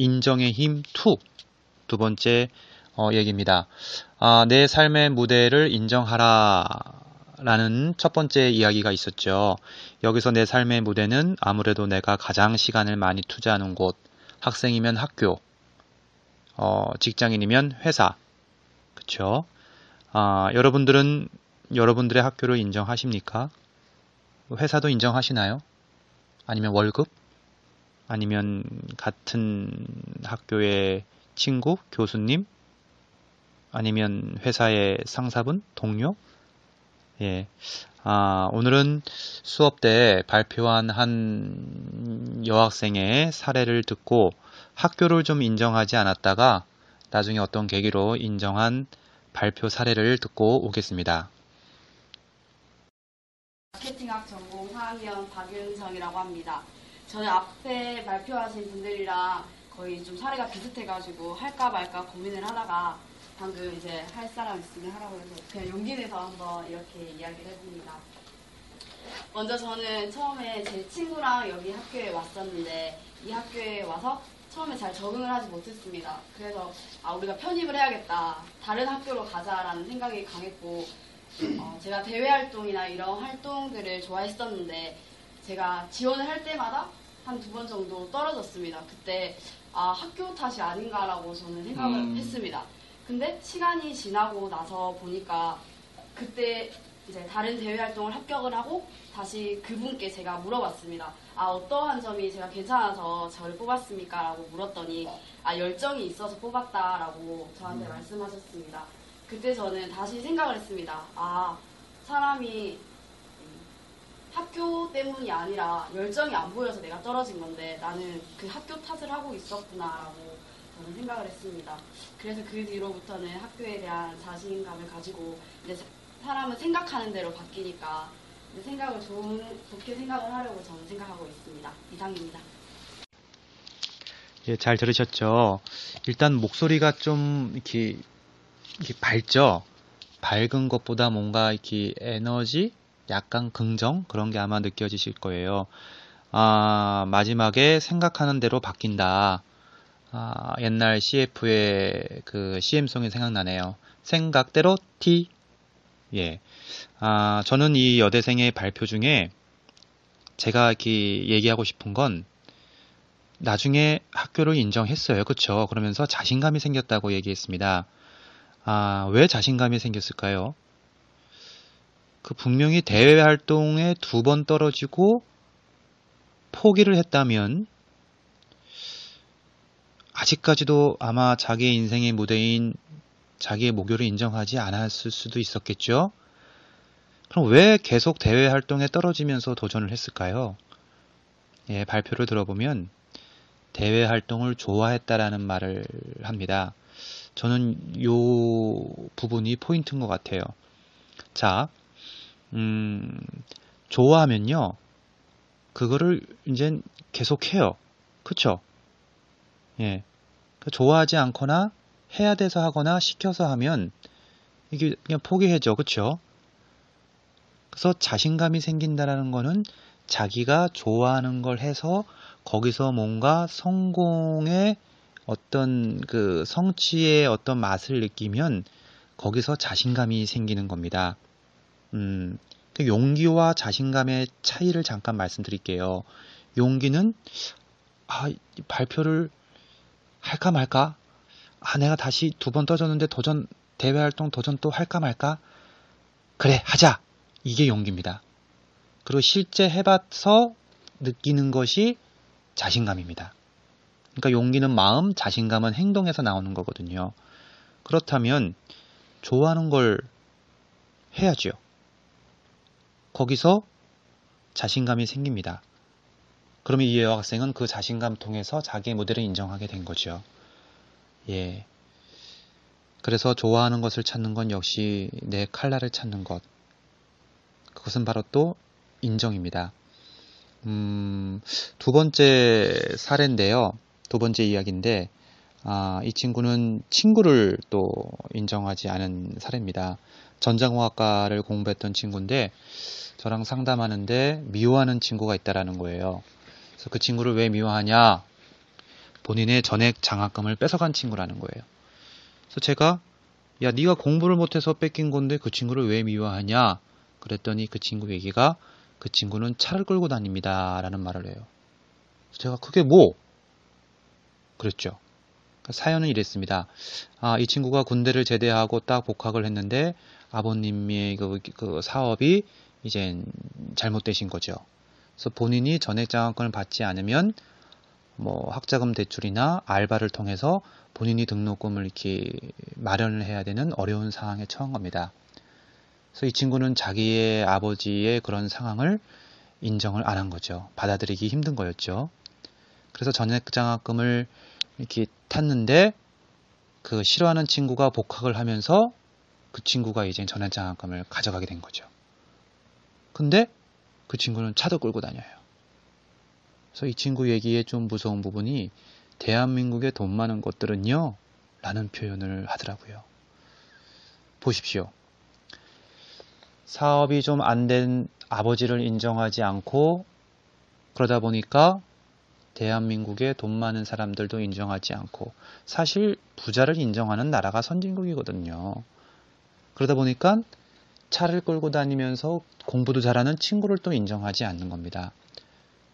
인정의 힘 2. 두 번째 어, 얘기입니다. 아, 내 삶의 무대를 인정하라. 라는 첫 번째 이야기가 있었죠. 여기서 내 삶의 무대는 아무래도 내가 가장 시간을 많이 투자하는 곳, 학생이면 학교, 어, 직장인이면 회사. 그쵸? 아, 여러분들은 여러분들의 학교를 인정하십니까? 회사도 인정하시나요? 아니면 월급? 아니면 같은 학교의 친구, 교수님? 아니면 회사의 상사분, 동료? 예. 아, 오늘은 수업 때 발표한 한 여학생의 사례를 듣고 학교를 좀 인정하지 않았다가 나중에 어떤 계기로 인정한 발표 사례를 듣고 오겠습니다. 마케팅학 전공 4학년 박윤정이라고 합니다. 저는 앞에 발표하신 분들이랑 거의 좀 사례가 비슷해가지고 할까 말까 고민을 하다가 방금 이제 할 사람 있으면 하라고 해서 그냥 용기 내서 한번 이렇게 이야기를 해봅니다. 먼저 저는 처음에 제 친구랑 여기 학교에 왔었는데 이 학교에 와서 처음에 잘 적응을 하지 못했습니다. 그래서 아 우리가 편입을 해야겠다. 다른 학교로 가자라는 생각이 강했고 어, 제가 대외 활동이나 이런 활동들을 좋아했었는데 제가 지원을 할 때마다 한 두 번 정도 떨어졌습니다. 그때 아 학교 탓이 아닌가라고 저는 생각을 음. 했습니다. 근데 시간이 지나고 나서 보니까 그때 이제 다른 대외 활동을 합격을 하고 다시 그분께 제가 물어봤습니다. 아 어떠한 점이 제가 괜찮아서 저를 뽑았습니까? 라고 물었더니 아 열정이 있어서 뽑았다라고 저한테 말씀하셨습니다. 그때 저는 다시 생각을 했습니다. 아 사람이 음, 학교 때문이 아니라 열정이 안 보여서 내가 떨어진 건데 나는 그 학교 탓을 하고 있었구나라고 저는 생각을 했습니다. 그래서 그 뒤로부터는 학교에 대한 자신감을 가지고 이제 사람은 생각하는 대로 바뀌니까 생각을 좋은 좋게 생각을 하려고 저는 생각하고 있습니다. 이상입니다. 예, 잘 들으셨죠? 일단 목소리가 좀 이렇게, 이렇게 밝죠? 밝은 것보다 뭔가 이렇게 에너지, 약간 긍정? 그런 게 아마 느껴지실 거예요. 아, 마지막에 생각하는 대로 바뀐다. 아, 옛날 CF의 그 CM송이 생각나네요. 생각대로 T. 예. 아, 저는 이 여대생의 발표 중에 제가 이렇게 얘기하고 싶은 건 나중에 학교를 인정했어요. 그쵸? 그러면서 자신감이 생겼다고 얘기했습니다. 아, 왜 자신감이 생겼을까요? 그 분명히 대외 활동에 두 번 떨어지고 포기를 했다면 아직까지도 아마 자기의 인생의 무대인 자기의 목표를 인정하지 않았을 수도 있었겠죠? 그럼 왜 계속 대외 활동에 떨어지면서 도전을 했을까요? 예, 발표를 들어보면 대외 활동을 좋아했다라는 말을 합니다. 저는 요 부분이 포인트인 것 같아요. 자, 음, 좋아하면요, 그거를 이제 계속 해요. 그쵸? 예. 그 좋아하지 않거나 해야 돼서 하거나 시켜서 하면 이게 그냥 포기해죠. 그쵸? 그래서 자신감이 생긴다라는 거는 자기가 좋아하는 걸 해서 거기서 뭔가 성공의 어떤 그 성취의 어떤 맛을 느끼면 거기서 자신감이 생기는 겁니다. 음, 그 용기와 자신감의 차이를 잠깐 말씀드릴게요. 용기는 아, 이 발표를 할까 말까? 아, 내가 다시 두 번 떠졌는데 도전할까 대외 활동 도전 또 할까 말까? 그래, 하자! 이게 용기입니다. 그리고 실제 해봐서 느끼는 것이 자신감입니다. 그러니까 용기는 마음, 자신감은 행동에서 나오는 거거든요. 그렇다면 좋아하는 걸 해야죠. 거기서 자신감이 생깁니다. 그러면 이 여학생은 그 자신감 통해서 자기의 무대를 인정하게 된 거죠. 예. 그래서 좋아하는 것을 찾는 건 역시 내 칼날을 찾는 것. 그것은 바로 또 인정입니다. 음, 두 번째 사례인데요. 두 번째 이야기인데, 아, 이 친구는 친구를 또 인정하지 않은 사례입니다. 전자공학과를 공부했던 친구인데, 저랑 상담하는데 미워하는 친구가 있다라는 거예요. 그래서 그 친구를 왜 미워하냐? 본인의 전액 장학금을 뺏어간 친구라는 거예요. 그래서 제가 야 네가 공부를 못해서 뺏긴 건데 그 친구를 왜 미워하냐? 그랬더니 그 친구 얘기가 그 친구는 차를 끌고 다닙니다. 라는 말을 해요. 제가 그게 뭐? 그랬죠. 사연은 이랬습니다. 아, 이 친구가 군대를 제대하고 딱 복학을 했는데 아버님의 그, 그 사업이 이제 잘못되신 거죠. 그래서 본인이 전액 장학금을 받지 않으면 뭐 학자금 대출이나 알바를 통해서 본인이 등록금을 이렇게 마련을 해야 되는 어려운 상황에 처한 겁니다. 그래서 이 친구는 자기의 아버지의 그런 상황을 인정을 안 한 거죠. 받아들이기 힘든 거였죠. 그래서 전액 장학금을 이렇게 탔는데 그 싫어하는 친구가 복학을 하면서 그 친구가 이제 전액 장학금을 가져가게 된 거죠. 근데 그 친구는 차도 끌고 다녀요. 그래서 이 친구 얘기에 좀 무서운 부분이 대한민국에 돈 많은 것들은요 라는 표현을 하더라고요. 보십시오. 사업이 좀 안 된 아버지를 인정하지 않고 그러다 보니까 대한민국에 돈 많은 사람들도 인정하지 않고 사실 부자를 인정하는 나라가 선진국이거든요. 그러다 보니까 차를 끌고 다니면서 공부도 잘하는 친구를 또 인정하지 않는 겁니다.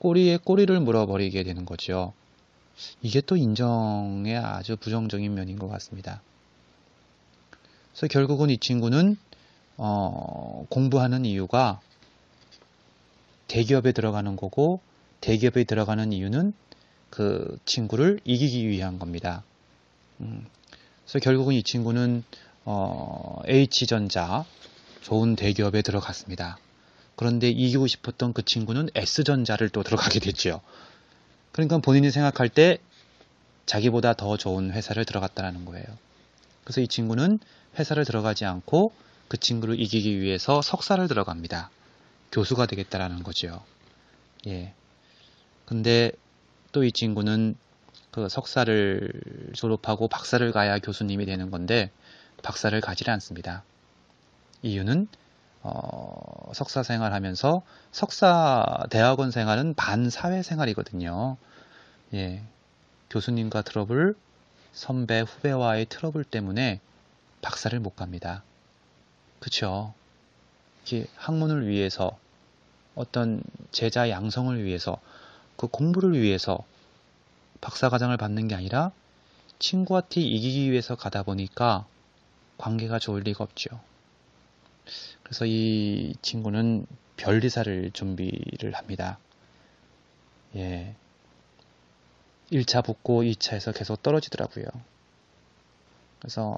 꼬리에 꼬리를 물어버리게 되는 거죠. 이게 또 인정의 아주 부정적인 면인 것 같습니다. 그래서 결국은 이 친구는 어, 공부하는 이유가 대기업에 들어가는 거고 대기업에 들어가는 이유는 그 친구를 이기기 위한 겁니다. 음, 그래서 결국은 이 친구는 어, H전자 좋은 대기업에 들어갔습니다. 그런데 이기고 싶었던 그 친구는 S전자를 또 들어가게 됐죠. 그러니까 본인이 생각할 때 자기보다 더 좋은 회사를 들어갔다는 거예요. 그래서 이 친구는 회사를 들어가지 않고 그 친구를 이기기 위해서 석사를 들어갑니다. 교수가 되겠다라는 거죠. 예. 근데 또 이 친구는 그 석사를 졸업하고 박사를 가야 교수님이 되는 건데 박사를 가지를 않습니다. 이유는 어, 석사 생활하면서 석사 대학원 생활은 반사회 생활이거든요. 예. 교수님과 트러블, 선배, 후배와의 트러블 때문에 박사를 못 갑니다. 그쵸? 이렇게 학문을 위해서 어떤 제자 양성을 위해서 그 공부를 위해서 박사과정을 받는 게 아니라 친구한테 이기기 위해서 가다 보니까 관계가 좋을 리가 없죠. 그래서 이 친구는 별리사를 준비를 합니다. 예. 1차 붙고 2차에서 계속 떨어지더라고요. 그래서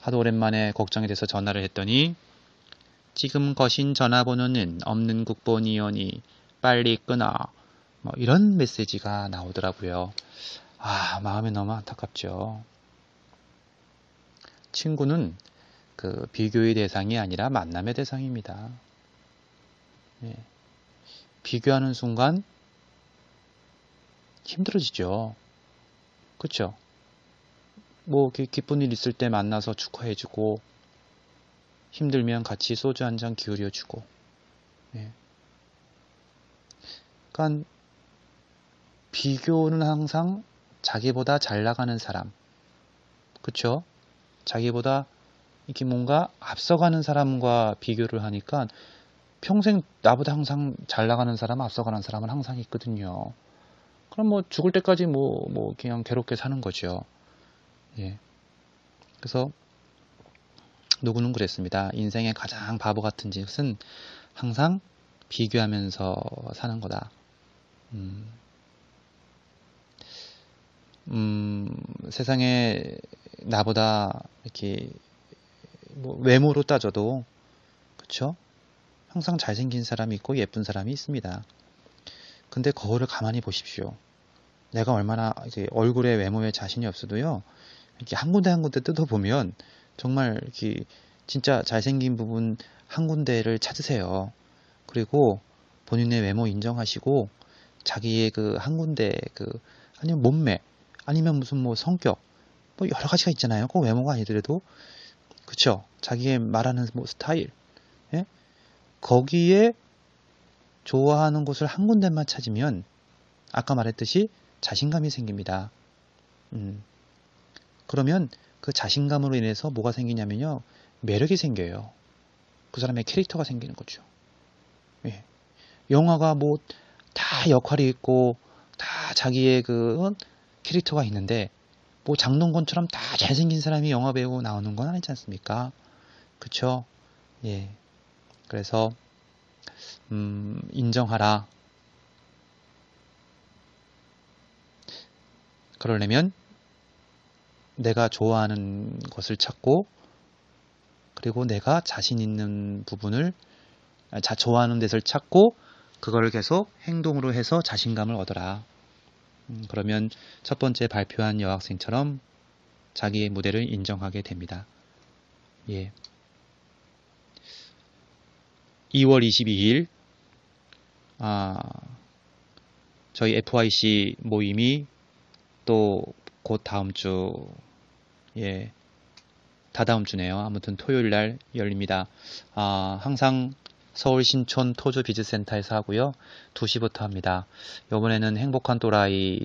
하도 오랜만에 걱정이 돼서 전화를 했더니 지금 거신 전화번호는 없는 국번이오니 빨리 끊어. 뭐 이런 메시지가 나오더라고요. 아, 마음이 너무 안타깝죠. 친구는 그 비교의 대상이 아니라 만남의 대상입니다. 예. 비교하는 순간 힘들어지죠. 그쵸? 뭐, 기쁜 일 있을 때 만나서 축하해주고, 힘들면 같이 소주 한 잔 기울여주고, 예. 그러니까, 비교는 항상 자기보다 잘 나가는 사람, 그쵸? 자기보다 이렇게 뭔가 앞서가는 사람과 비교를 하니까 평생 나보다 항상 잘 나가는 사람, 앞서가는 사람은 항상 있거든요. 그럼 뭐 죽을 때까지 뭐, 뭐 그냥 괴롭게 사는 거죠. 예. 그래서 누구는 그랬습니다. 인생의 가장 바보 같은 짓은 항상 비교하면서 사는 거다. 음, 음, 세상에 나보다 이렇게 뭐 외모로 따져도 그쵸? 항상 잘생긴 사람이 있고 예쁜 사람이 있습니다. 근데 거울을 가만히 보십시오. 내가 얼마나 이제 얼굴에 외모에 자신이 없어도요. 이렇게 한 군데 한 군데 뜯어보면 정말 이렇게 진짜 잘생긴 부분 한 군데를 찾으세요. 그리고 본인의 외모 인정하시고 자기의 그 한 군데 그 아니면 몸매 아니면 무슨 뭐 성격 뭐 여러 가지가 있잖아요. 꼭 외모가 아니더라도 그쵸? 자기의 말하는 뭐 스타일 예? 거기에 좋아하는 곳을 한 군데만 찾으면 아까 말했듯이 자신감이 생깁니다. 음. 그러면 그 자신감으로 인해서 뭐가 생기냐면요. 매력이 생겨요. 그 사람의 캐릭터가 생기는 거죠. 예. 영화가 뭐 다 역할이 있고 다 자기의 그 캐릭터가 있는데 뭐 장동건처럼 다 잘생긴 사람이 영화 배우 나오는 건 아니지 않습니까? 그쵸? 예. 그래서 음, 인정하라. 그러려면 내가 좋아하는 것을 찾고 그리고 내가 자신 있는 부분을 자 좋아하는 데를 찾고 그거를 계속 행동으로 해서 자신감을 얻어라. 음, 그러면 첫 번째 발표한 여학생처럼 자기의 무대를 인정하게 됩니다. 예. 2월 22일 아, 저희 FYC 모임이 또 곧 다음 주 예. 다다음 주네요. 아무튼 토요일 날 열립니다. 아, 항상 서울 신촌 토주 비즈센터에서 하고요. 2시부터 합니다. 이번에는 행복한 또라이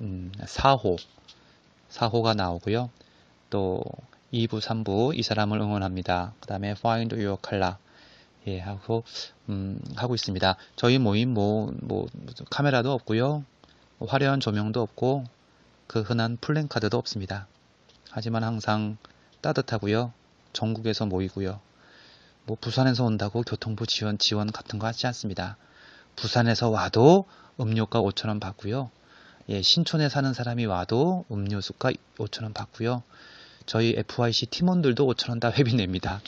음, 4호 4호가 나오고요. 또 2부, 3부 이 사람을 응원합니다. 그 다음에 Find Your Color 예, 하고 음, 하고 있습니다. 저희 모임 뭐, 뭐 카메라도 없고요. 뭐 화려한 조명도 없고 그 흔한 플랜카드도 없습니다. 하지만 항상 따뜻하고요. 전국에서 모이고요. 뭐 부산에서 온다고 교통부 지원 지원 같은 거 하지 않습니다. 부산에서 와도 음료가 5천원 받고요. 예, 신촌에 사는 사람이 와도 음료수가 5천원 받고요. 저희 FYC 팀원들도 5천원 다 회비 냅니다.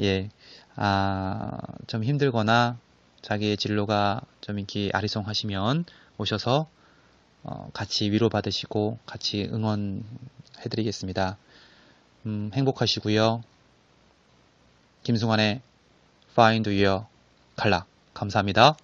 예, 아, 좀 힘들거나 자기의 진로가 좀 이렇게 아리송하시면 오셔서 어, 같이 위로받으시고 같이 응원해드리겠습니다. 음, 행복하시고요. 김승환의 Find Your Color 감사합니다.